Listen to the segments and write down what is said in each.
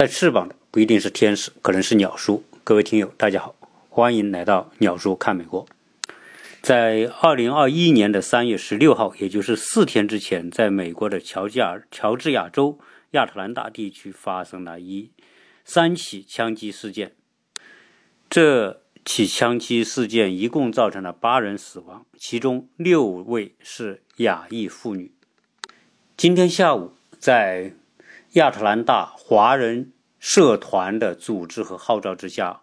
带翅膀的不一定是天使，可能是鸟叔。各位听友，大家好，欢迎来到鸟叔看美国。在二零二一年的三月十六号，也就是四天之前，在美国的乔治亚乔治亚州亚特兰大地区发生了一三起枪击事件。这起枪击事件一共造成了八人死亡，其中六位是亚裔妇女。今天下午，在亚特兰大华人社团的组织和号召之下，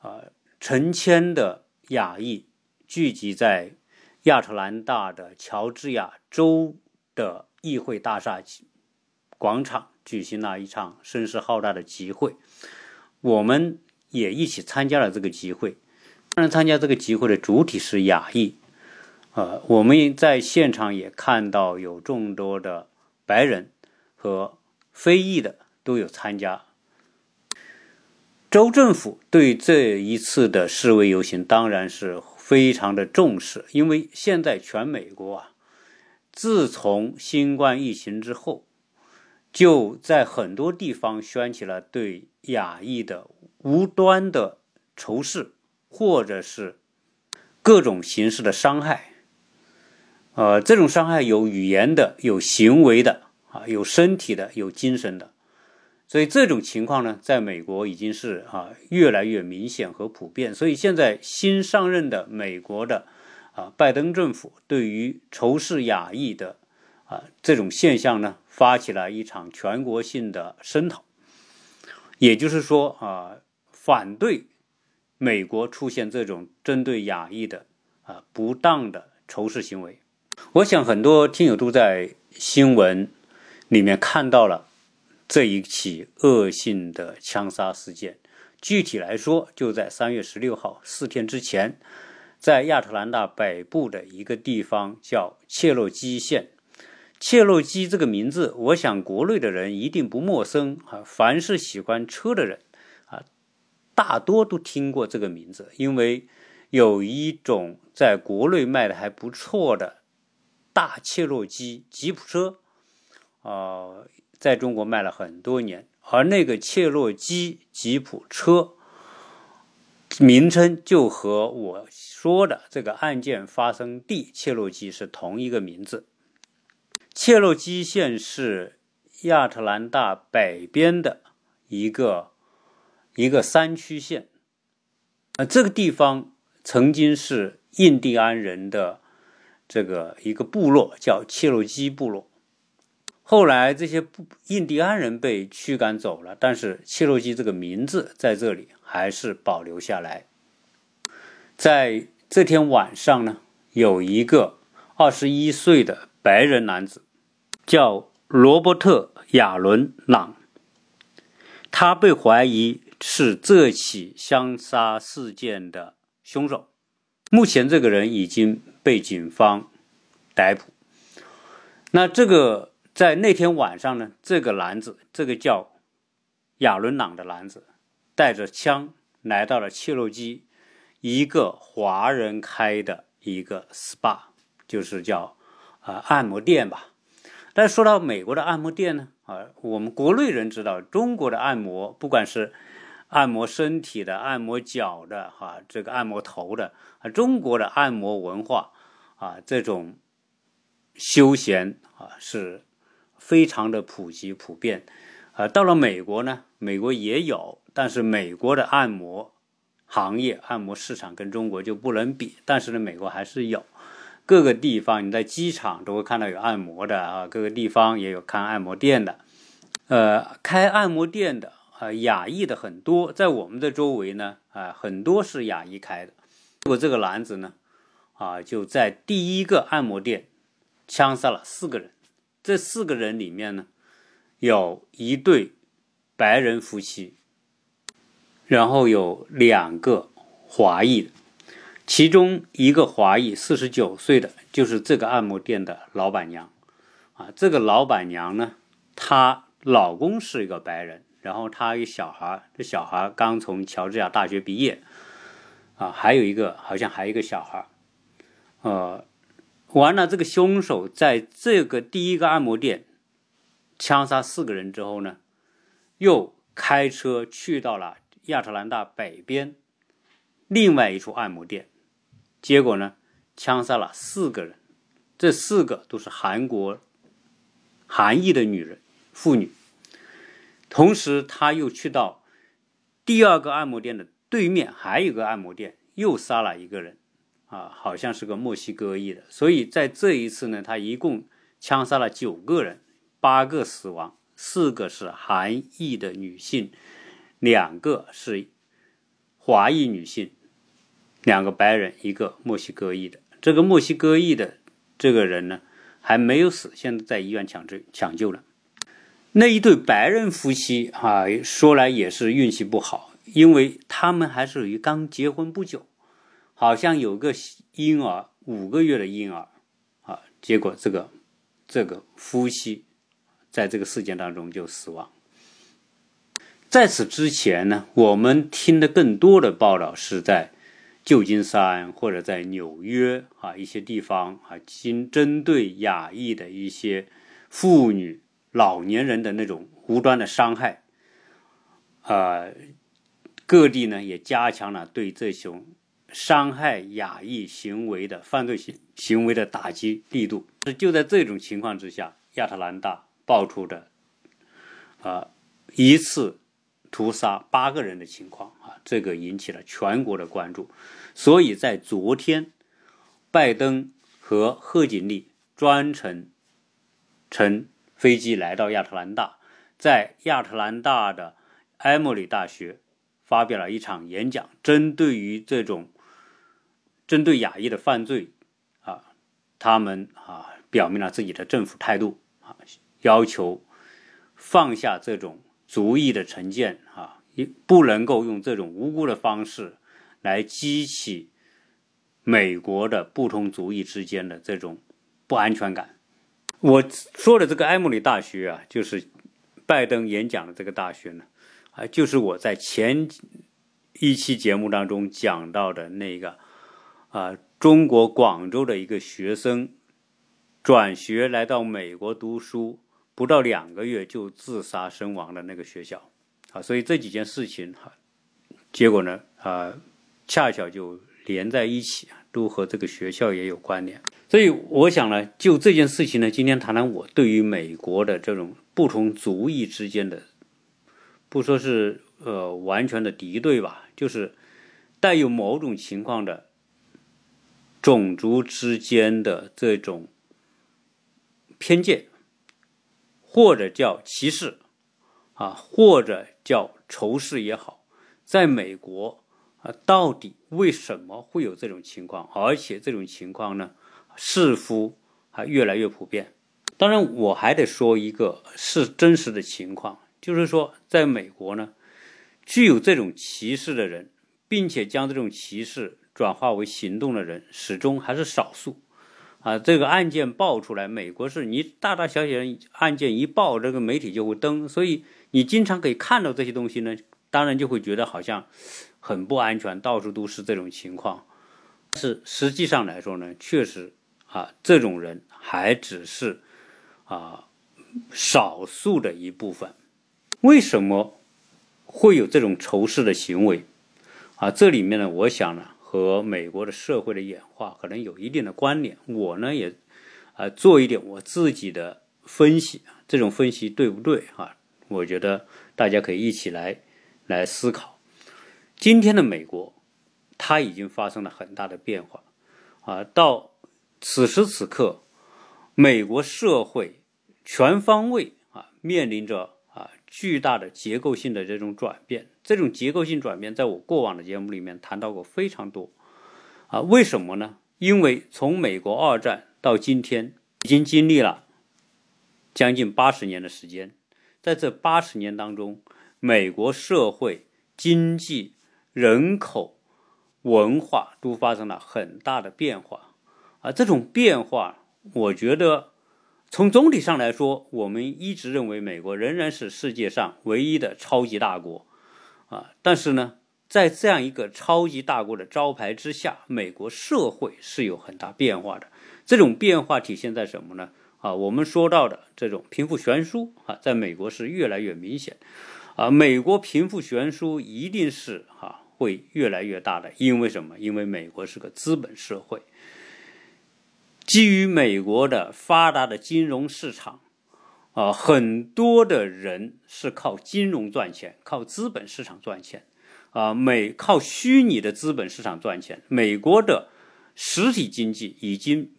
啊，成千的亚裔聚集在亚特兰大的乔治亚州的议会大厦广场，举行了一场声势浩大的集会。我们也一起参加了这个集会。当然，参加这个集会的主体是亚裔。呃，我们在现场也看到有众多的白人和非裔的都有参加。州政府对这一次的示威游行当然是非常的重视，因为现在全美国啊，自从新冠疫情之后，就在很多地方掀起了对亚裔的无端的仇视，或者是各种形式的伤害。呃，这种伤害有语言的，有行为的，啊，有身体的，有精神的。所以这种情况呢，在美国已经是啊越来越明显和普遍。所以现在新上任的美国的啊拜登政府对于仇视亚裔的啊这种现象呢，发起了一场全国性的声讨。也就是说啊，反对美国出现这种针对亚裔的啊不当的仇视行为。我想很多听友都在新闻里面看到了。这一起恶性的枪杀事件，具体来说，就在三月十六号四天之前，在亚特兰大北部的一个地方叫切洛基县。切洛基这个名字，我想国内的人一定不陌生啊。凡是喜欢车的人啊，大多都听过这个名字，因为有一种在国内卖的还不错的大切洛基吉普车啊。在中国卖了很多年，而那个切诺基吉普车名称就和我说的这个案件发生地切诺基是同一个名字。切诺基县是亚特兰大北边的一个一个山区县，啊，这个地方曾经是印第安人的这个一个部落，叫切诺基部落。后来这些印第安人被驱赶走了，但是切洛基这个名字在这里还是保留下来。在这天晚上呢，有一个二十一岁的白人男子，叫罗伯特·亚伦·朗，他被怀疑是这起枪杀事件的凶手。目前这个人已经被警方逮捕。那这个。在那天晚上呢，这个男子，这个叫亚伦朗的男子，带着枪来到了切洛基一个华人开的一个 SPA，就是叫啊按摩店吧。但说到美国的按摩店呢，啊，我们国内人知道，中国的按摩，不管是按摩身体的、按摩脚的，哈，这个按摩头的，啊，中国的按摩文化啊，这种休闲啊是。非常的普及普遍，啊，到了美国呢，美国也有，但是美国的按摩行业、按摩市场跟中国就不能比。但是呢，美国还是有各个地方，你在机场都会看到有按摩的啊，各个地方也有开按摩店的，呃，开按摩店的啊，亚裔的很多，在我们的周围呢，啊，很多是亚裔开的。如果这个男子呢，啊，就在第一个按摩店枪杀了四个人。这四个人里面呢，有一对白人夫妻，然后有两个华裔，其中一个华裔四十九岁的，就是这个按摩店的老板娘。啊，这个老板娘呢，她老公是一个白人，然后她一小孩，这小孩刚从乔治亚大学毕业，啊，还有一个好像还有一个小孩，呃。完了，这个凶手在这个第一个按摩店枪杀四个人之后呢，又开车去到了亚特兰大北边另外一处按摩店，结果呢，枪杀了四个人，这四个都是韩国韩裔的女人妇女。同时，他又去到第二个按摩店的对面，还有个按摩店，又杀了一个人，啊，好像是个墨西哥裔的。所以在这一次呢，他一共枪杀了九个人，八个死亡，四个是韩裔的女性，两个是华裔女性，两个白人，一个墨西哥裔的。这个墨西哥裔的这个人呢，还没有死，现在在医院抢救抢救了。那一对白人夫妻啊，说来也是运气不好，因为他们还是于刚结婚不久，好像有个婴儿，五个月的婴儿啊，结果这个这个夫妻在这个事件当中就死亡。在此之前呢，我们听的更多的报道是在旧金山或者在纽约啊一些地方啊，经针对亚裔的一些妇女。老年人的那种无端的伤害，啊，各地呢也加强了对这种伤害亚裔行为的犯罪行行为的打击力度。是就在这种情况之下，亚特兰大爆出的啊一次屠杀八个人的情况啊，这个引起了全国的关注。所以在昨天，拜登和贺锦丽专程乘。飞机来到亚特兰大，在亚特兰大的埃默里大学发表了一场演讲，针对于这种针对亚裔的犯罪啊，他们啊表明了自己的政府态度啊，要求放下这种族裔的成见啊，不能够用这种无辜的方式来激起美国的不同族裔之间的这种不安全感。我说的这个埃默里大学啊，就是拜登演讲的这个大学呢，啊，就是我在前一期节目当中讲到的那个啊，中国广州的一个学生转学来到美国读书，不到两个月就自杀身亡的那个学校啊，所以这几件事情哈，结果呢啊，恰巧就连在一起，都和这个学校也有关联。所以我想呢，就这件事情呢，今天谈谈我对于美国的这种不同族裔之间的，不说是呃完全的敌对吧，就是带有某种情况的种族之间的这种偏见，或者叫歧视啊，或者叫仇视也好，在美国啊，到底为什么会有这种情况？而且这种情况呢？似乎还越来越普遍。当然，我还得说一个是真实的情况，就是说，在美国呢，具有这种歧视的人，并且将这种歧视转化为行动的人，始终还是少数。啊，这个案件爆出来，美国是你大大小小案件一爆，这个媒体就会登，所以你经常可以看到这些东西呢，当然就会觉得好像很不安全，到处都是这种情况。是实际上来说呢，确实。啊，这种人还只是啊少数的一部分。为什么会有这种仇视的行为？啊，这里面呢，我想呢，和美国的社会的演化可能有一定的关联。我呢，也啊做一点我自己的分析，这种分析对不对？啊，我觉得大家可以一起来来思考。今天的美国，它已经发生了很大的变化啊，到。此时此刻，美国社会全方位啊面临着啊巨大的结构性的这种转变。这种结构性转变，在我过往的节目里面谈到过非常多。啊，为什么呢？因为从美国二战到今天，已经经历了将近八十年的时间。在这八十年当中，美国社会、经济、人口、文化都发生了很大的变化。啊，这种变化，我觉得从总体上来说，我们一直认为美国仍然是世界上唯一的超级大国，啊，但是呢，在这样一个超级大国的招牌之下，美国社会是有很大变化的。这种变化体现在什么呢？啊，我们说到的这种贫富悬殊啊，在美国是越来越明显，啊，美国贫富悬殊一定是哈会越来越大的，因为什么？因为美国是个资本社会，基于美国的发达的金融市场，啊，很多的人是靠金融赚钱，靠资本市场赚钱，啊，美靠虚拟的资本市场赚钱。美国的实体经济已经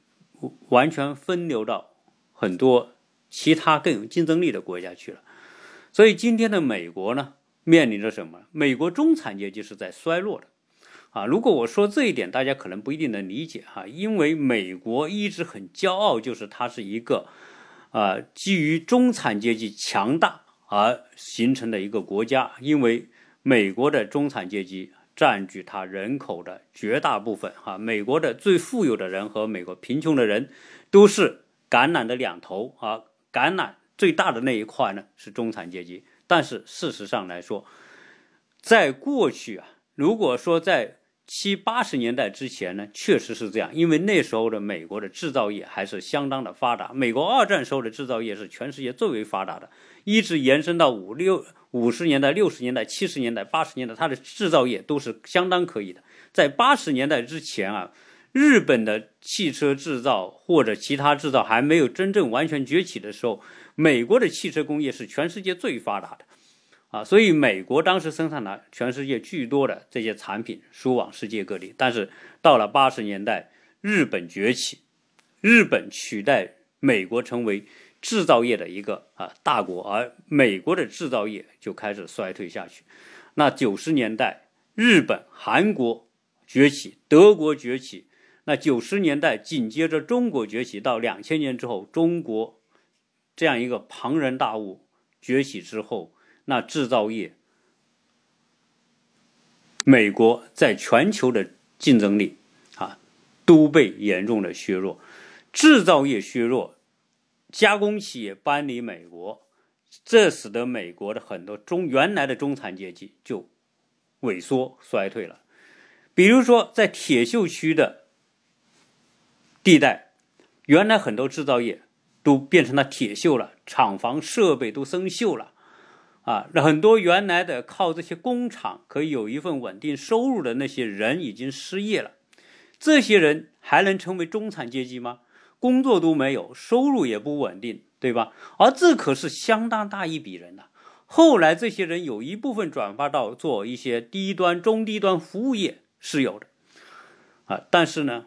完全分流到很多其他更有竞争力的国家去了。所以今天的美国呢，面临着什么？美国中产阶级是在衰落的，啊，如果我说这一点，大家可能不一定能理解哈，因为美国一直很骄傲，就是它是一个，啊，基于中产阶级强大而形成的一个国家，因为美国的中产阶级占据它人口的绝大部分，哈，美国的最富有的人和美国贫穷的人都是橄榄的两头啊，橄榄。最大的那一块呢是中产阶级，但是事实上来说，在过去啊，如果说在七八十年代之前呢，确实是这样，因为那时候的美国的制造业还是相当的发达。美国二战时候的制造业是全世界最为发达的，一直延伸到五六五十年代、六十年代、七十年代、八十年代，它的制造业都是相当可以的。在八十年代之前啊。日本的汽车制造或者其他制造还没有真正完全崛起的时候，美国的汽车工业是全世界最发达的，啊，所以美国当时生产了全世界巨多的这些产品，输往世界各地。但是到了八十年代，日本崛起，日本取代美国成为制造业的一个啊大国，而美国的制造业就开始衰退下去。那九十年代，日本、韩国崛起，德国崛起。那九十年代紧接着中国崛起，到两千年之后，中国这样一个庞然大物崛起之后，那制造业，美国在全球的竞争力啊都被严重的削弱，制造业削弱，加工企业搬离美国，这使得美国的很多中原来的中产阶级就萎缩衰退了，比如说在铁锈区的。地带，原来很多制造业都变成了铁锈了，厂房设备都生锈了，啊，很多原来的靠这些工厂可以有一份稳定收入的那些人已经失业了，这些人还能成为中产阶级吗？工作都没有，收入也不稳定，对吧？而这可是相当大一笔人呐。后来这些人有一部分转发到做一些低端、中低端服务业是有的，啊，但是呢？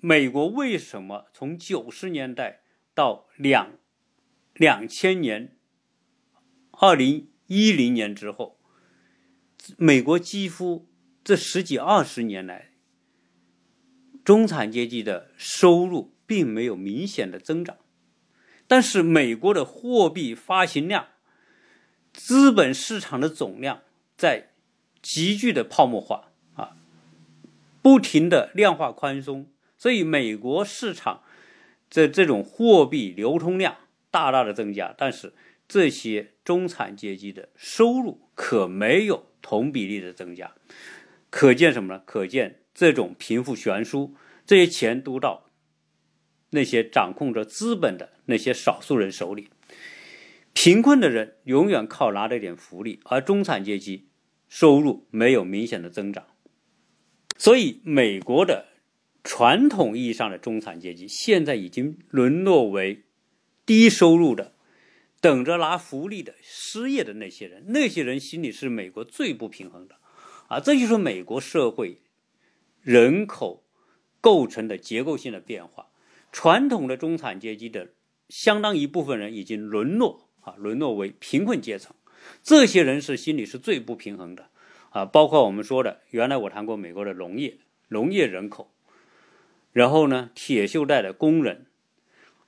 美国为什么从九十年代到两两千年、二零一零年之后，美国几乎这十几二十年来，中产阶级的收入并没有明显的增长，但是美国的货币发行量、资本市场的总量在急剧的泡沫化啊，不停的量化宽松。所以，美国市场这这种货币流通量大大的增加，但是这些中产阶级的收入可没有同比例的增加。可见什么呢？可见这种贫富悬殊，这些钱都到那些掌控着资本的那些少数人手里。贫困的人永远靠拿这点福利，而中产阶级收入没有明显的增长。所以，美国的。传统意义上的中产阶级现在已经沦落为低收入的、等着拿福利的、失业的那些人。那些人心里是美国最不平衡的，啊，这就是美国社会人口构成的结构性的变化。传统的中产阶级的相当一部分人已经沦落啊，沦落为贫困阶层。这些人是心里是最不平衡的啊，包括我们说的，原来我谈过美国的农业，农业人口。然后呢？铁锈带的工人，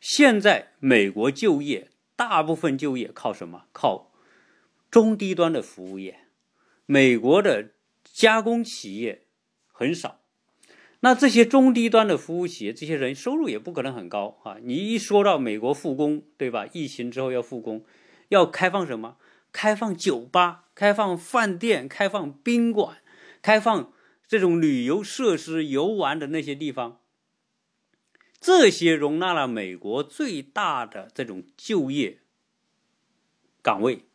现在美国就业大部分就业靠什么？靠中低端的服务业。美国的加工企业很少，那这些中低端的服务企业，这些人收入也不可能很高啊！你一说到美国复工，对吧？疫情之后要复工，要开放什么？开放酒吧，开放饭店，开放宾馆，开放这种旅游设施、游玩的那些地方。这些容纳了美国最大的这种就业岗位，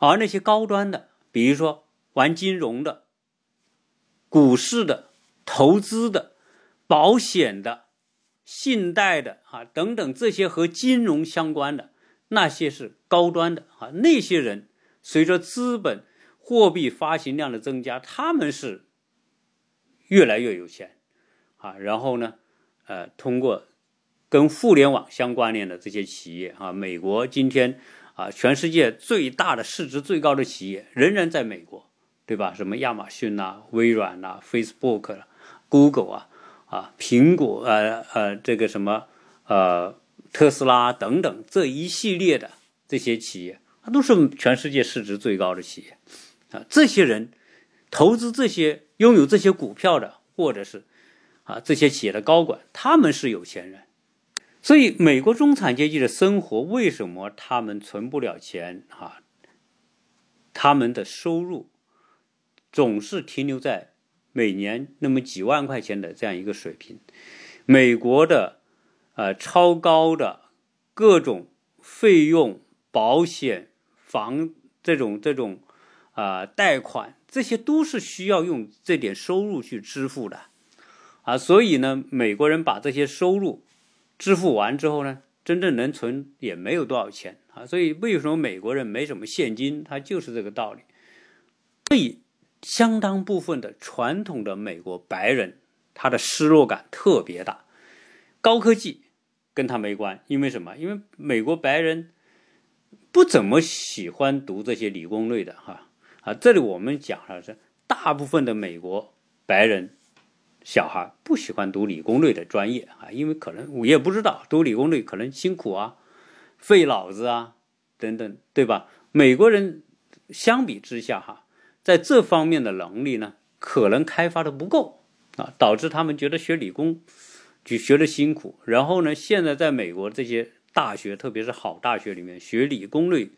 而那些高端的，比如说玩金融的、股市的、投资的、保险的、信贷的啊等等这些和金融相关的那些是高端的啊，那些人随着资本、货币发行量的增加，他们是越来越有钱啊。然后呢，呃，通过跟互联网相关联的这些企业啊，美国今天。啊，全世界最大的市值最高的企业仍然在美国，对吧？什么亚马逊呐、微软呐、Facebook、啊 Google 啊、啊苹果、呃呃这个什么呃特斯拉等等这一系列的这些企业，它都是全世界市值最高的企业啊。这些人投资这些拥有这些股票的，或者是啊这些企业的高管，他们是有钱人。所以，美国中产阶级的生活为什么他们存不了钱啊？他们的收入总是停留在每年那么几万块钱的这样一个水平。美国的呃超高的各种费用、保险、房这种这种啊贷款，这些都是需要用这点收入去支付的啊。所以呢，美国人把这些收入。支付完之后呢，真正能存也没有多少钱啊，所以为什么美国人没什么现金？他就是这个道理。所以，相当部分的传统的美国白人，他的失落感特别大。高科技跟他没关，因为什么？因为美国白人不怎么喜欢读这些理工类的哈啊。这里我们讲了是大部分的美国白人。小孩不喜欢读理工类的专业啊，因为可能我也不知道读理工类可能辛苦啊，费脑子啊，等等，对吧？美国人相比之下哈，在这方面的能力呢，可能开发的不够啊，导致他们觉得学理工就学的辛苦。然后呢，现在在美国这些大学，特别是好大学里面学理工类、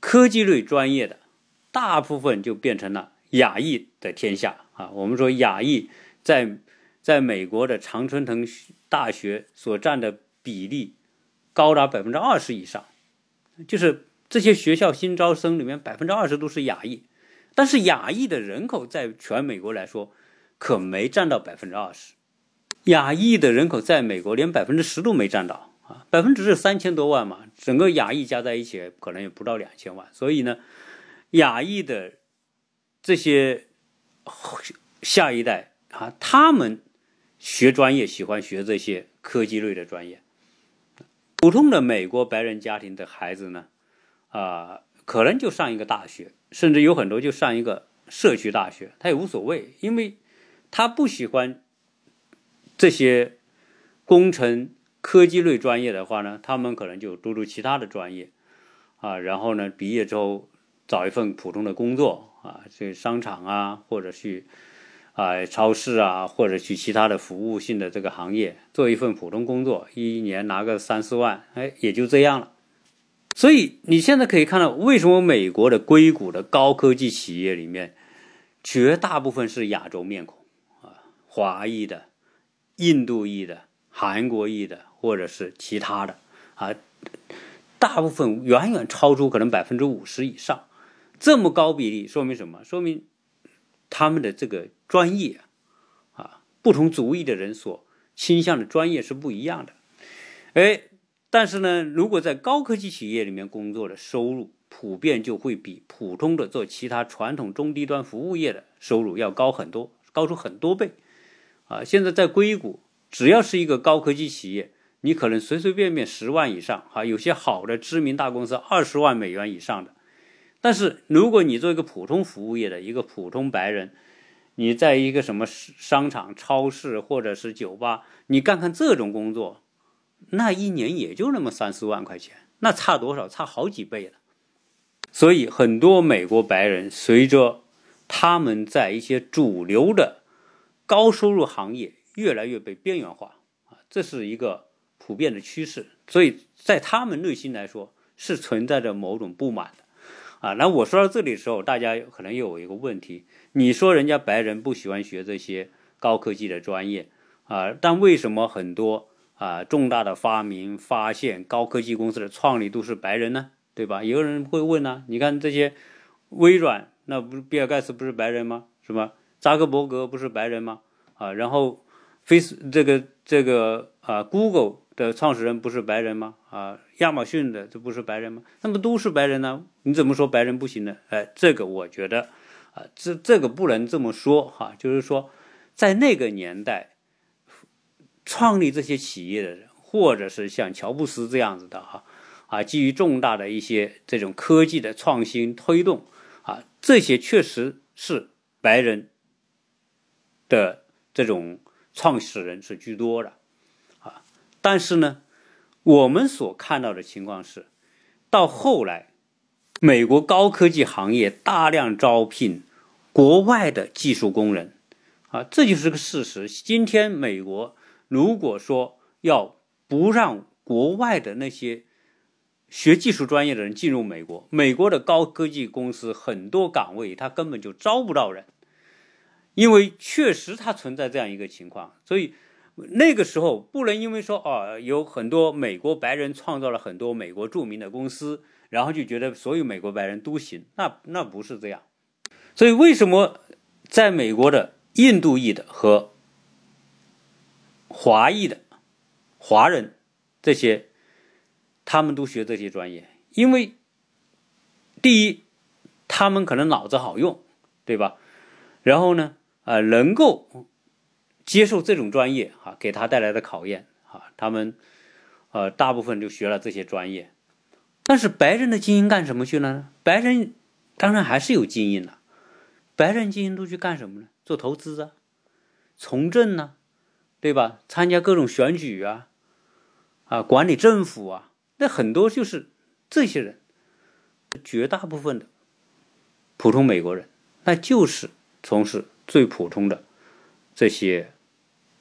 科技类专业的，大部分就变成了亚裔的天下。啊，我们说亚裔在在美国的常春藤大学所占的比例高达百分之二十以上，就是这些学校新招生里面百分之二十都是亚裔，但是亚裔的人口在全美国来说可没占到百分之二十，亚裔的人口在美国连百分之十都没占到啊，百分之是三千多万嘛，整个亚裔加在一起可能也不到两千万，所以呢，亚裔的这些。下一代啊，他们学专业喜欢学这些科技类的专业。普通的美国白人家庭的孩子呢，啊，可能就上一个大学，甚至有很多就上一个社区大学，他也无所谓，因为他不喜欢这些工程科技类专业的话呢，他们可能就读读其他的专业啊，然后呢，毕业之后找一份普通的工作。啊，去商场啊，或者去啊超市啊，或者去其他的服务性的这个行业做一份普通工作，一年拿个三四万，哎，也就这样了。所以你现在可以看到，为什么美国的硅谷的高科技企业里面，绝大部分是亚洲面孔啊，华裔的、印度裔的、韩国裔的，或者是其他的啊，大部分远远超出可能百分之五十以上。这么高比例说明什么？说明他们的这个专业啊，不同族裔的人所倾向的专业是不一样的。哎，但是呢，如果在高科技企业里面工作的收入，普遍就会比普通的做其他传统中低端服务业的收入要高很多，高出很多倍。啊，现在在硅谷，只要是一个高科技企业，你可能随随便便十万以上，啊，有些好的知名大公司二十万美元以上的。但是，如果你做一个普通服务业的一个普通白人，你在一个什么商场、超市或者是酒吧，你干看这种工作，那一年也就那么三四万块钱，那差多少？差好几倍了。所以，很多美国白人随着他们在一些主流的高收入行业越来越被边缘化啊，这是一个普遍的趋势。所以在他们内心来说，是存在着某种不满的。啊，那我说到这里的时候，大家可能又有一个问题：你说人家白人不喜欢学这些高科技的专业啊，但为什么很多啊重大的发明、发现、高科技公司的创立都是白人呢？对吧？有人会问呢，你看这些微软，那不是比尔盖茨不是白人吗？是吧？扎克伯格不是白人吗？啊，然后 Face 这个这个啊，Google 的创始人不是白人吗？啊，亚马逊的这不是白人吗？那么都是白人呢，你怎么说白人不行呢？哎，这个我觉得啊，这这个不能这么说哈，就是说在那个年代创立这些企业的人，或者是像乔布斯这样子的哈，啊，基于重大的一些这种科技的创新推动啊，这些确实是白人的这种创始人是居多的，但是呢。我们所看到的情况是，到后来，美国高科技行业大量招聘国外的技术工人，啊，这就是个事实。今天美国如果说要不让国外的那些学技术专业的人进入美国，美国的高科技公司很多岗位他根本就招不到人，因为确实它存在这样一个情况，所以。那个时候不能因为说哦，有很多美国白人创造了很多美国著名的公司，然后就觉得所有美国白人都行，那那不是这样。所以为什么在美国的印度裔的和华裔的华人这些，他们都学这些专业？因为第一，他们可能脑子好用，对吧？然后呢，呃，能够。接受这种专业啊，给他带来的考验啊，他们呃大部分就学了这些专业，但是白人的精英干什么去了呢？白人当然还是有精英了，白人精英都去干什么呢？做投资啊，从政呢，对吧？参加各种选举啊，啊，管理政府啊，那很多就是这些人，绝大部分的普通美国人，那就是从事最普通的这些。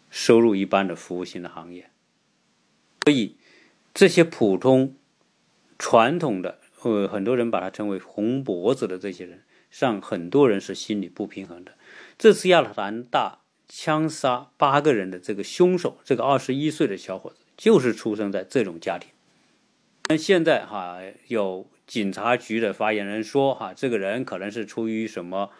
收入一般的服务性的行业，所以这些普通、传统的，呃，很多人把它称为“红脖子”的这些人，让很多人是心理不平衡的。这次亚特兰大枪杀八个人的这个凶手，这个二十一岁的小伙子，就是出生在这种家庭。那现在哈，有警察局的发言人说，哈，这个人可能是出于什么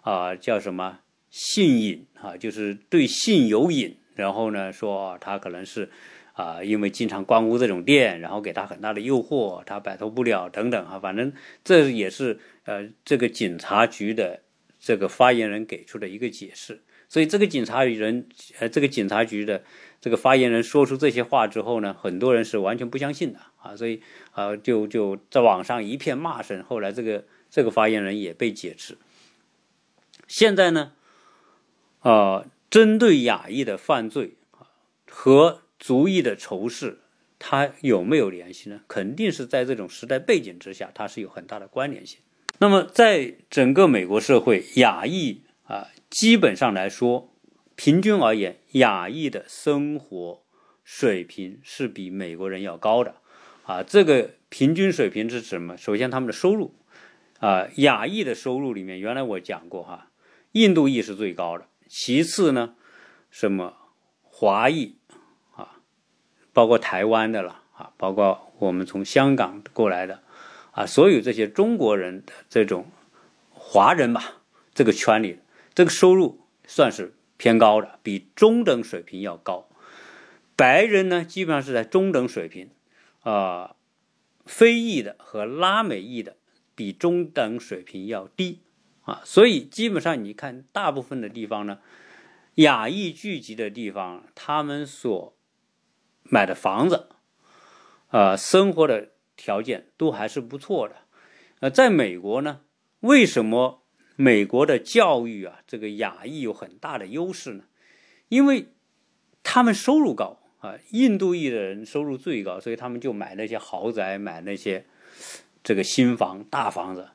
啊，叫什么？性瘾啊，就是对性有瘾，然后呢，说他可能是啊，因为经常光顾这种店，然后给他很大的诱惑，他摆脱不了等等啊，反正这也是呃，这个警察局的这个发言人给出的一个解释。所以这个警察人呃，这个警察局的这个发言人说出这些话之后呢，很多人是完全不相信的啊，所以啊，就就在网上一片骂声。后来这个这个发言人也被解职。现在呢？啊，针对亚裔的犯罪和族裔的仇视，它有没有联系呢？肯定是在这种时代背景之下，它是有很大的关联性。那么，在整个美国社会，亚裔啊，基本上来说，平均而言，亚裔的生活水平是比美国人要高的。啊，这个平均水平是什么？首先，他们的收入啊，亚裔的收入里面，原来我讲过哈，印度裔是最高的。其次呢，什么华裔啊，包括台湾的了啊，包括我们从香港过来的啊，所有这些中国人的这种华人吧，这个圈里，这个收入算是偏高的，比中等水平要高。白人呢，基本上是在中等水平啊，非裔的和拉美裔的比中等水平要低。啊，所以基本上你看，大部分的地方呢，亚裔聚集的地方，他们所买的房子，啊，生活的条件都还是不错的。呃，在美国呢，为什么美国的教育啊，这个亚裔有很大的优势呢？因为他们收入高啊，印度裔的人收入最高，所以他们就买那些豪宅，买那些这个新房、大房子。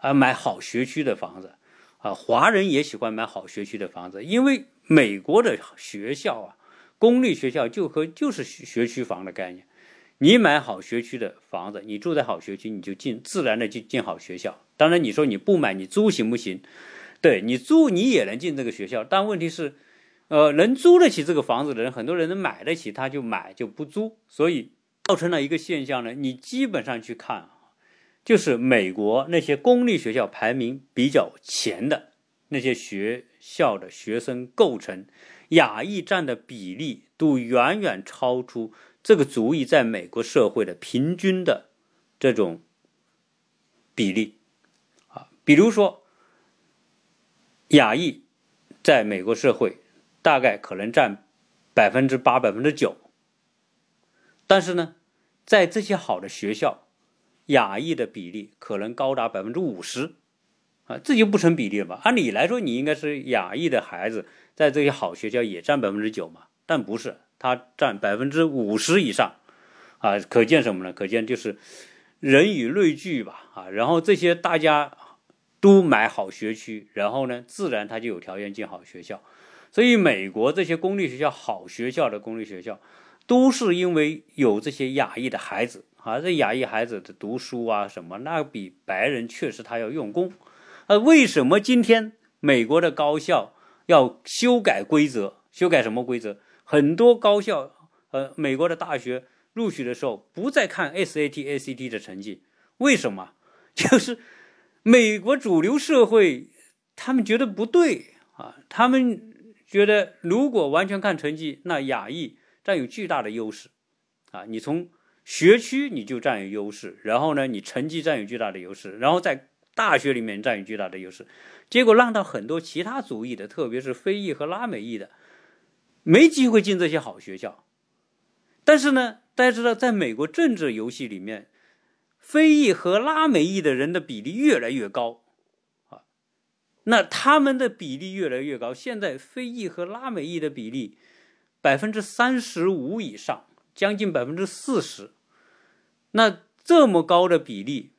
啊，买好学区的房子，啊，华人也喜欢买好学区的房子，因为美国的学校啊，公立学校就和就是学区房的概念。你买好学区的房子，你住在好学区，你就进自然的进进好学校。当然，你说你不买，你租行不行？对你租，你也能进这个学校，但问题是，呃，能租得起这个房子的人，很多人能买得起，他就买就不租，所以造成了一个现象呢，你基本上去看啊。就是美国那些公立学校排名比较前的那些学校的学生构成，亚裔占的比例都远远超出这个族裔在美国社会的平均的这种比例啊。比如说，亚裔在美国社会大概可能占百分之八、百分之九，但是呢，在这些好的学校。亚裔的比例可能高达百分之五十，啊，这就不成比例了吧？按理来说，你应该是亚裔的孩子在这些好学校也占百分之九嘛，但不是，他占百分之五十以上，啊，可见什么呢？可见就是人以类聚吧，啊，然后这些大家都买好学区，然后呢，自然他就有条件进好学校。所以，美国这些公立学校、好学校的公立学校，都是因为有这些亚裔的孩子。啊，这亚裔孩子的读书啊，什么那比白人确实他要用功。呃，为什么今天美国的高校要修改规则？修改什么规则？很多高校，呃，美国的大学录取的时候不再看 SAT、ACT 的成绩。为什么？就是美国主流社会他们觉得不对啊，他们觉得如果完全看成绩，那亚裔占有巨大的优势啊。你从学区你就占有优势，然后呢，你成绩占有巨大的优势，然后在大学里面占有巨大的优势，结果让到很多其他族裔的，特别是非裔和拉美裔的，没机会进这些好学校。但是呢，大家知道，在美国政治游戏里面，非裔和拉美裔的人的比例越来越高啊，那他们的比例越来越高，现在非裔和拉美裔的比例百分之三十五以上。将近百分之四十，那这么高的比例，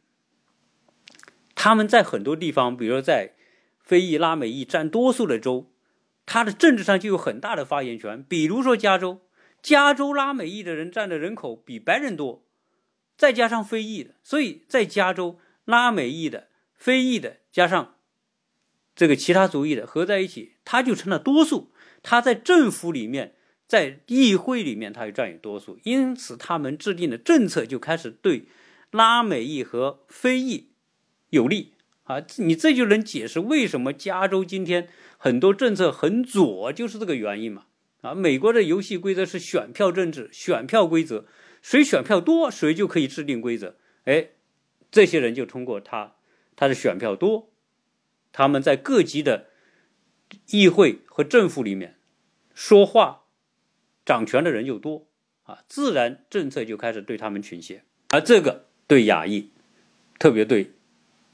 他们在很多地方，比如说在非裔、拉美裔占多数的州，他的政治上就有很大的发言权。比如说加州，加州拉美裔的人占的人口比白人多，再加上非裔的，所以在加州拉美裔的、非裔的加上这个其他族裔的合在一起，他就成了多数。他在政府里面。在议会里面，他就占有多数，因此他们制定的政策就开始对拉美裔和非裔有利啊！你这就能解释为什么加州今天很多政策很左，就是这个原因嘛！啊，美国的游戏规则是选票政治，选票规则，谁选票多，谁就可以制定规则。哎，这些人就通过他，他的选票多，他们在各级的议会和政府里面说话。掌权的人就多啊，自然政策就开始对他们倾斜，而这个对亚裔，特别对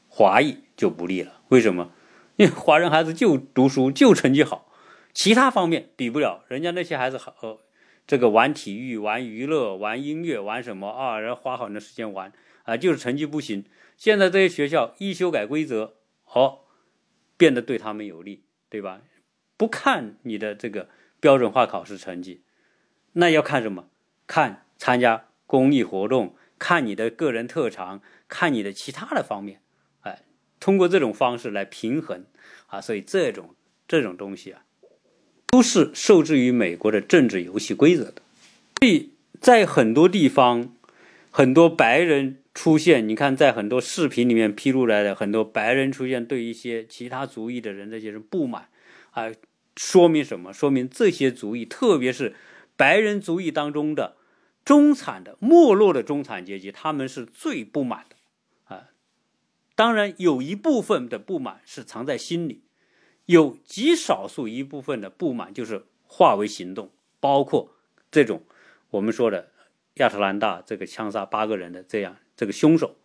华裔就不利了。为什么？因为华人孩子就读书就成绩好，其他方面比不了人家那些孩子好，这个玩体育、玩娱乐、玩音乐、玩什么啊？然后花很多时间玩啊，就是成绩不行。现在这些学校一修改规则，哦，变得对他们有利，对吧？不看你的这个标准化考试成绩。那要看什么？看参加公益活动，看你的个人特长，看你的其他的方面，哎，通过这种方式来平衡啊，所以这种这种东西啊，都是受制于美国的政治游戏规则的。所以在很多地方，很多白人出现，你看在很多视频里面披露来的很多白人出现，对一些其他族裔的人这些人不满啊，说明什么？说明这些族裔，特别是。白人族裔当中的中产的没落的中产阶级，他们是最不满的啊。当然，有一部分的不满是藏在心里，有极少数一部分的不满就是化为行动，包括这种我们说的亚特兰大这个枪杀八个人的这样这个凶手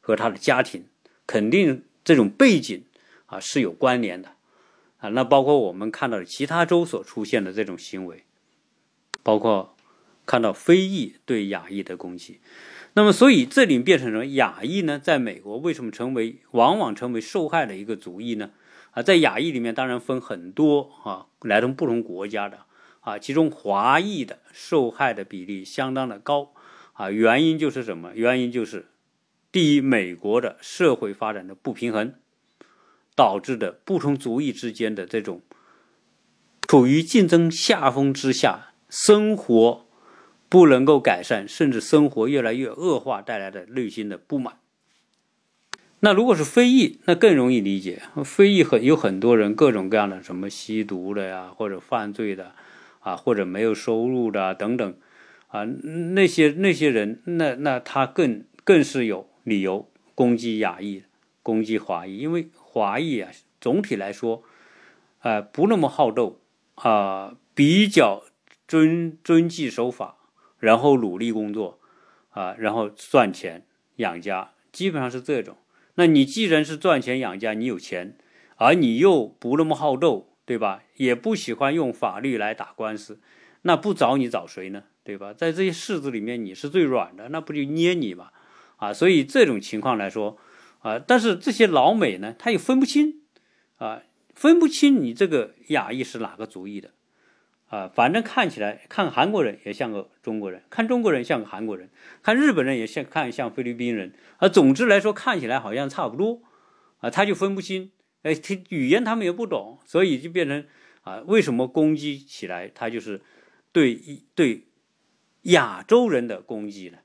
和他的家庭，肯定这种背景啊是有关联的啊。那包括我们看到的其他州所出现的这种行为。包括看到非裔对亚裔的攻击，那么所以这里变成了亚裔呢，在美国为什么成为往往成为受害的一个族裔呢？啊，在亚裔里面当然分很多啊，来自不同国家的啊，其中华裔的受害的比例相当的高啊，原因就是什么？原因就是第一，美国的社会发展的不平衡导致的不同族裔之间的这种处于竞争下风之下。生活不能够改善，甚至生活越来越恶化，带来的内心的不满。那如果是非裔，那更容易理解。非裔很有很多人，各种各样的什么吸毒的呀，或者犯罪的，啊，或者没有收入的等等，啊，那些那些人，那那他更更是有理由攻击亚裔，攻击华裔，因为华裔啊，总体来说，啊，不那么好斗，啊，比较遵遵纪守法，然后努力工作，啊，然后赚钱养家，基本上是这种。那你既然是赚钱养家，你有钱，而你又不那么好斗，对吧？也不喜欢用法律来打官司，那不找你找谁呢？对吧？在这些柿子里面，你是最软的，那不就捏你吗？啊，所以这种情况来说，啊，但是这些老美呢，他也分不清，啊，分不清你这个亚裔是哪个族裔的。啊，反正看起来看韩国人也像个中国人，看中国人像个韩国人，看日本人也像看像菲律宾人。啊，总之来说看起来好像差不多，啊，他就分不清。哎，他语言他们也不懂，所以就变成啊，为什么攻击起来他就是对对亚洲人的攻击呢？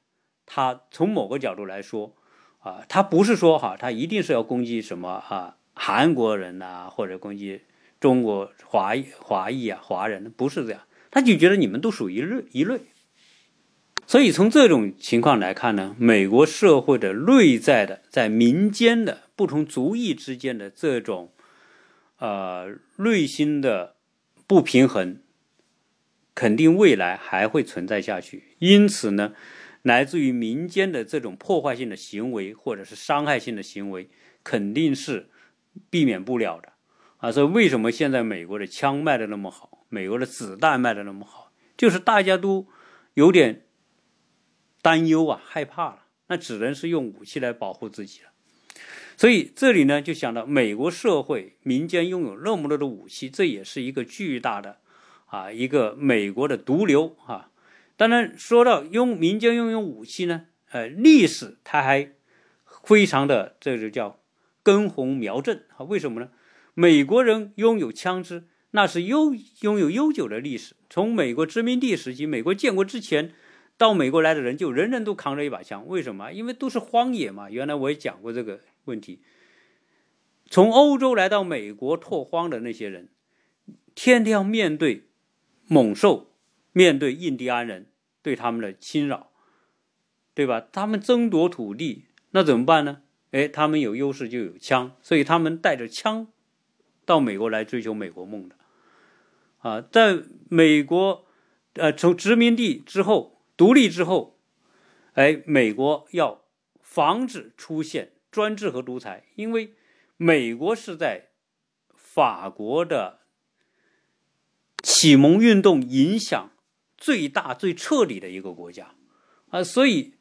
他从某个角度来说，啊，他不是说哈，他一定是要攻击什么啊韩国人呐，或者攻击。中国华裔、华裔啊，华人不是这样，他就觉得你们都属于一类一类。所以从这种情况来看呢，美国社会的内在的在民间的不同族裔之间的这种呃内心的不平衡，肯定未来还会存在下去。因此呢，来自于民间的这种破坏性的行为或者是伤害性的行为，肯定是避免不了的。啊，所以为什么现在美国的枪卖的那么好，美国的子弹卖的那么好，就是大家都有点担忧啊，害怕了，那只能是用武器来保护自己了。所以这里呢，就想到美国社会民间拥有那么多的武器，这也是一个巨大的啊，一个美国的毒瘤啊。当然，说到用民间拥有武器呢，呃，历史它还非常的这就叫根红苗正啊，为什么呢？美国人拥有枪支，那是悠拥有悠久的历史。从美国殖民地时期，美国建国之前，到美国来的人就人人都扛着一把枪。为什么？因为都是荒野嘛。原来我也讲过这个问题。从欧洲来到美国拓荒的那些人，天天要面对猛兽，面对印第安人对他们的侵扰，对吧？他们争夺土地，那怎么办呢？哎，他们有优势就有枪，所以他们带着枪。到美国来追求美国梦的，啊，在美国，呃，从殖民地之后独立之后，哎，美国要防止出现专制和独裁，因为美国是在法国的启蒙运动影响最大、最彻底的一个国家，啊，所以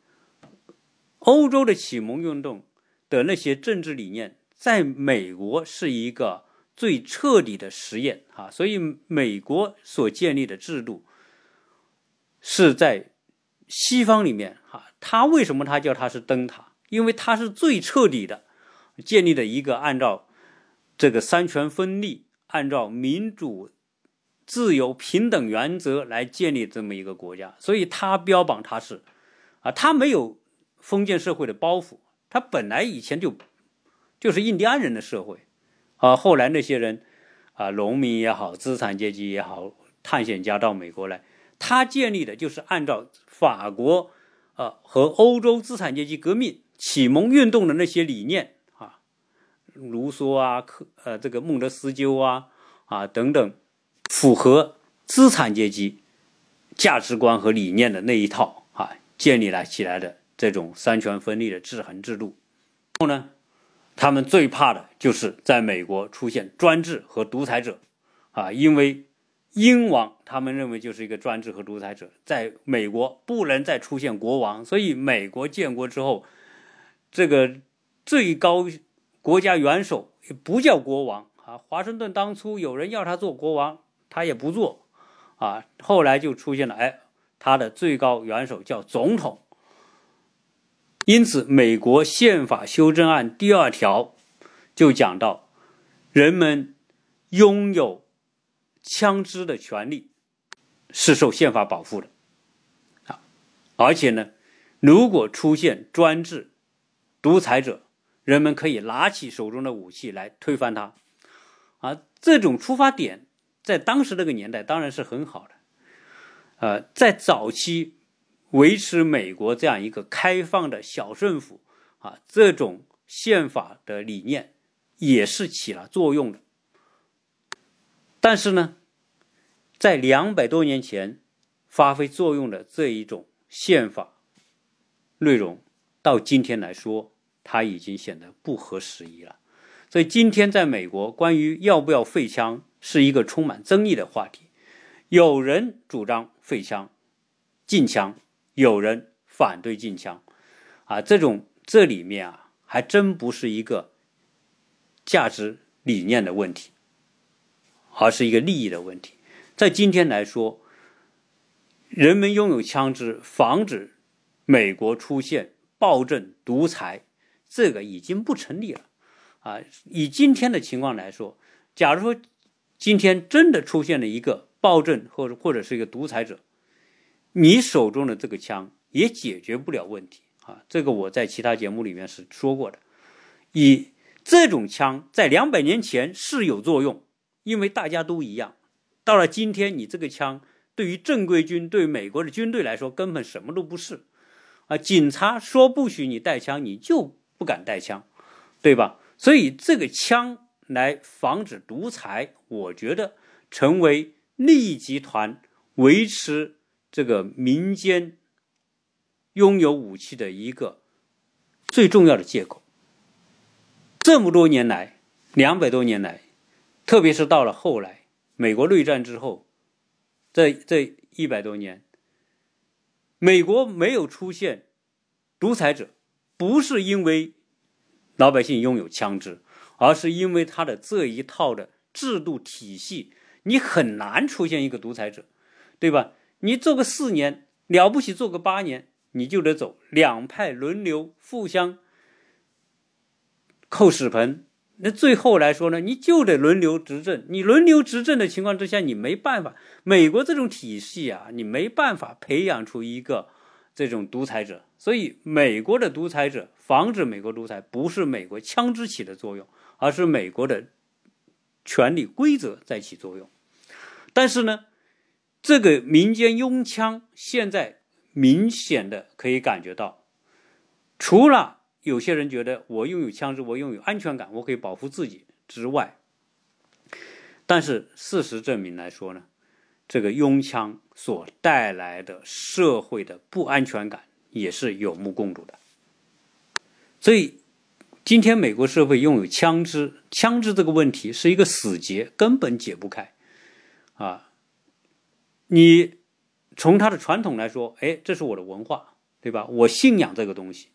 欧洲的启蒙运动的那些政治理念，在美国是一个。最彻底的实验啊，所以美国所建立的制度是在西方里面啊，它为什么它叫它是灯塔？因为它是最彻底的建立的一个按照这个三权分立、按照民主、自由、平等原则来建立这么一个国家，所以它标榜它是啊，它没有封建社会的包袱，它本来以前就就是印第安人的社会。啊，后来那些人，啊，农民也好，资产阶级也好，探险家到美国来，他建立的就是按照法国，呃，和欧洲资产阶级革命启蒙运动的那些理念啊，卢梭啊，克呃，这个孟德斯鸠啊，啊等等，符合资产阶级价值观和理念的那一套啊，建立了起来的这种三权分立的制衡制度，后呢？他们最怕的就是在美国出现专制和独裁者，啊，因为英王他们认为就是一个专制和独裁者，在美国不能再出现国王，所以美国建国之后，这个最高国家元首不叫国王啊。华盛顿当初有人要他做国王，他也不做，啊，后来就出现了，哎，他的最高元首叫总统。因此，美国宪法修正案第二条就讲到，人们拥有枪支的权利是受宪法保护的啊。而且呢，如果出现专制、独裁者，人们可以拿起手中的武器来推翻它。啊，这种出发点在当时那个年代当然是很好的。呃，在早期维持美国这样一个开放的小政府啊，这种宪法的理念也是起了作用的。但是呢，在两百多年前发挥作用的这一种宪法内容，到今天来说，它已经显得不合时宜了。所以今天在美国，关于要不要废枪是一个充满争议的话题。有人主张废枪、禁枪，有人反对禁枪。啊，这种这里面啊，还真不是一个价值理念的问题，而是一个利益的问题。在今天来说，人们拥有枪支，防止美国出现暴政独裁，这个已经不成立了。啊，以今天的情况来说，假如说今天真的出现了一个暴政或者或者是一个独裁者，你手中的这个枪也解决不了问题啊。这个我在其他节目里面是说过的。以这种枪在两百年前是有作用，因为大家都一样。到了今天，你这个枪对于正规军、对美国的军队来说根本什么都不是啊。警察说不许你带枪，你就不敢带枪，对吧？所以，这个枪来防止独裁，我觉得成为利益集团维持这个民间拥有武器的一个最重要的借口。这么多年来，两百多年来，特别是到了后来，美国内战之后，这这一百多年，美国没有出现独裁者，不是因为。老百姓拥有枪支，而是因为他的这一套的制度体系，你很难出现一个独裁者，对吧？你做个四年了不起，做个八年你就得走，两派轮流互相扣屎盆，那最后来说呢，你就得轮流执政。你轮流执政的情况之下，你没办法。美国这种体系啊，你没办法培养出一个这种独裁者。所以，美国的独裁者防止美国独裁，不是美国枪支起的作用，而是美国的权力规则在起作用。但是呢，这个民间拥枪现在明显的可以感觉到，除了有些人觉得我拥有枪支，我拥有安全感，我可以保护自己之外，但是事实证明来说呢，这个拥枪所带来的社会的不安全感。也是有目共睹的，所以今天美国社会拥有枪支，枪支这个问题是一个死结，根本解不开。啊，你从他的传统来说，哎，这是我的文化，对吧？我信仰这个东西，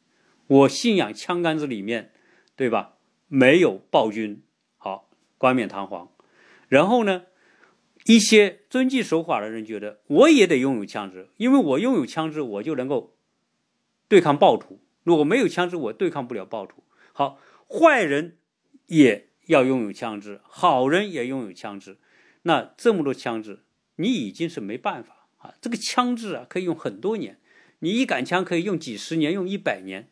我信仰枪杆子里面，对吧？没有暴君，好，冠冕堂皇。然后呢，一些遵纪守法的人觉得，我也得拥有枪支，因为我拥有枪支，我就能够。对抗暴徒，如果没有枪支，我对抗不了暴徒。好，坏人也要拥有枪支，好人也拥有枪支。那这么多枪支，你已经是没办法啊！这个枪支啊，可以用很多年，你一杆枪可以用几十年，用一百年，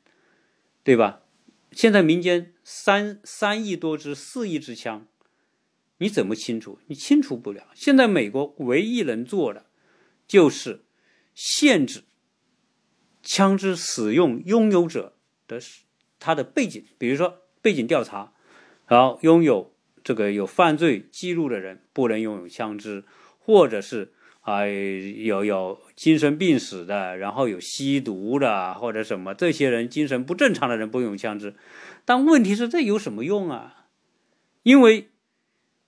对吧？现在民间三三亿多支、四亿支枪，你怎么清除？你清除不了。现在美国唯一能做的，就是限制。枪支使用拥有者的他的背景，比如说背景调查，然后拥有这个有犯罪记录的人不能拥有枪支，或者是啊有有精神病史的，然后有吸毒的或者什么这些人精神不正常的人不用枪支。但问题是这有什么用啊？因为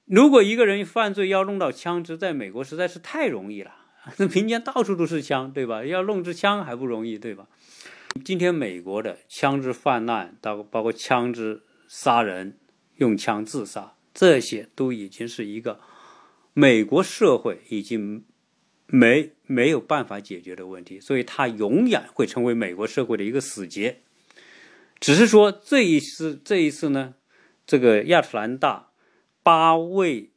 如果一个人犯罪要弄到枪支，在美国实在是太容易了。那 民间到处都是枪，对吧？要弄支枪还不容易，对吧？今天美国的枪支泛滥，到包括枪支杀人、用枪自杀，这些都已经是一个美国社会已经没没有办法解决的问题，所以它永远会成为美国社会的一个死结。只是说这一次，这一次呢，这个亚特兰大八位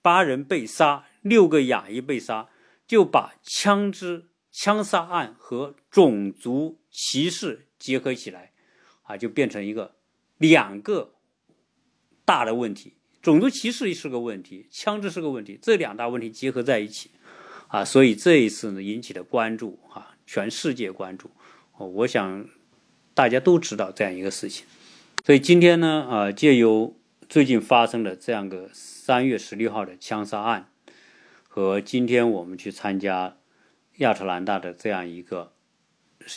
八人被杀，六个亚裔被杀。就把枪支枪杀案和种族歧视结合起来，啊，就变成一个两个大的问题，种族歧视是个问题，枪支是个问题，这两大问题结合在一起，啊，所以这一次呢引起的关注啊，全世界关注，哦，我想大家都知道这样一个事情，所以今天呢，啊，借由最近发生的这样个三月十六号的枪杀案，和今天我们去参加亚特兰大的这样一个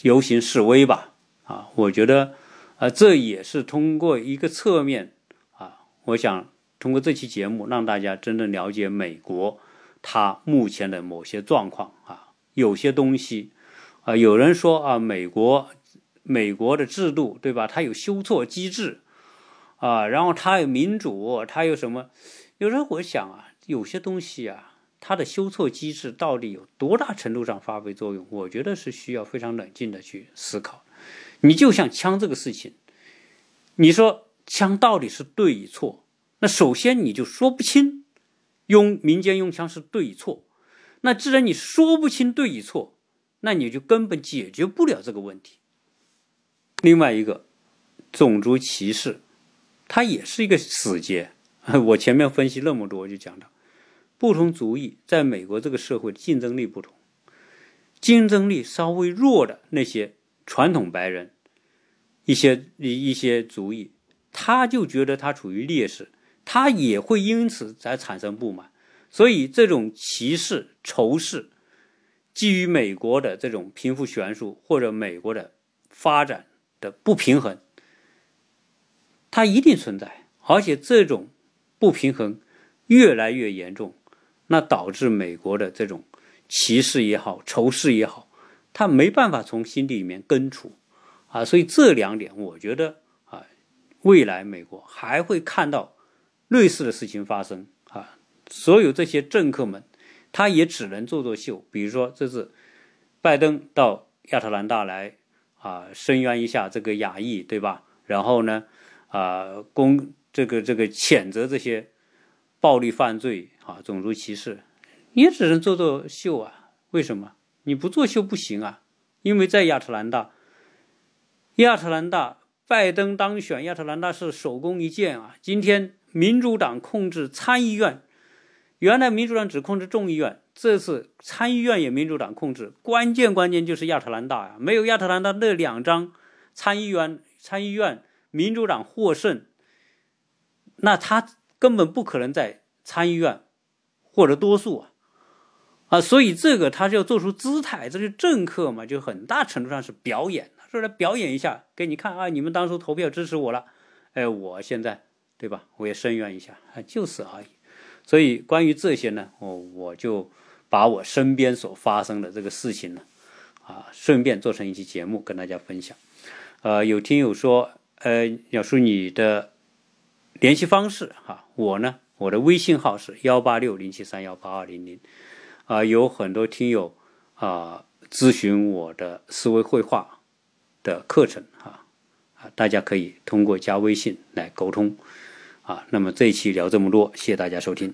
游行示威吧，啊，我觉得。啊，这也是通过一个侧面啊，我想通过这期节目让大家真正了解美国它目前的某些状况啊，有些东西啊，有人说啊，美国美国的制度对吧？它有修错机制啊，然后它有民主，它有什么？有时候我想啊，有些东西啊，它的修错机制到底有多大程度上发挥作用？我觉得是需要非常冷静的去思考。你就像枪这个事情，你说枪到底是对与错？那首先你就说不清，用民间用枪是对与错。那既然你说不清对与错，那你就根本解决不了这个问题。另外一个，种族歧视，它也是一个死结。我前面分析那么多，就讲到，不同族裔在美国这个社会竞争力不同，竞争力稍微弱的那些。传统白人，一些一一些族裔，他就觉得他处于劣势，他也会因此才产生不满，所以这种歧视、仇视，基于美国的这种贫富悬殊或者美国的发展的不平衡，它一定存在，而且这种不平衡越来越严重，那导致美国的这种歧视也好、仇视也好。他没办法从心底里面根除，啊，所以这两点，我觉得啊，未来美国还会看到类似的事情发生啊。所有这些政客们，他也只能做做秀，比如说这次拜登到亚特兰大来啊，声援一下这个亚裔，对吧？然后呢，啊，公这个这个谴责这些暴力犯罪啊，种族歧视，也只能做做秀啊。为什么？你不作秀不行啊，因为在亚特兰大，亚特兰大拜登当选，亚特兰大是首功一件啊。今天民主党控制参议院，原来民主党只控制众议院，这次参议院也民主党控制。关键关键就是亚特兰大呀，没有亚特兰大那两张参议院，参议院民主党获胜，那他根本不可能在参议院获得多数啊。啊，所以这个他就要做出姿态，这是政客嘛，就很大程度上是表演，说来表演一下给你看啊，你们当初投票支持我了，哎，我现在对吧，我也声援一下，啊，就是而已。所以关于这些呢，我我就把我身边所发生的这个事情呢，啊，顺便做成一期节目跟大家分享。呃，有听友说，呃，要说你的联系方式哈，我呢，我的微信号是幺八六零七三幺八二零零。啊，有很多听友啊咨询我的思维绘画的课程啊啊，大家可以通过加微信来沟通啊。那么这一期聊这么多，谢谢大家收听。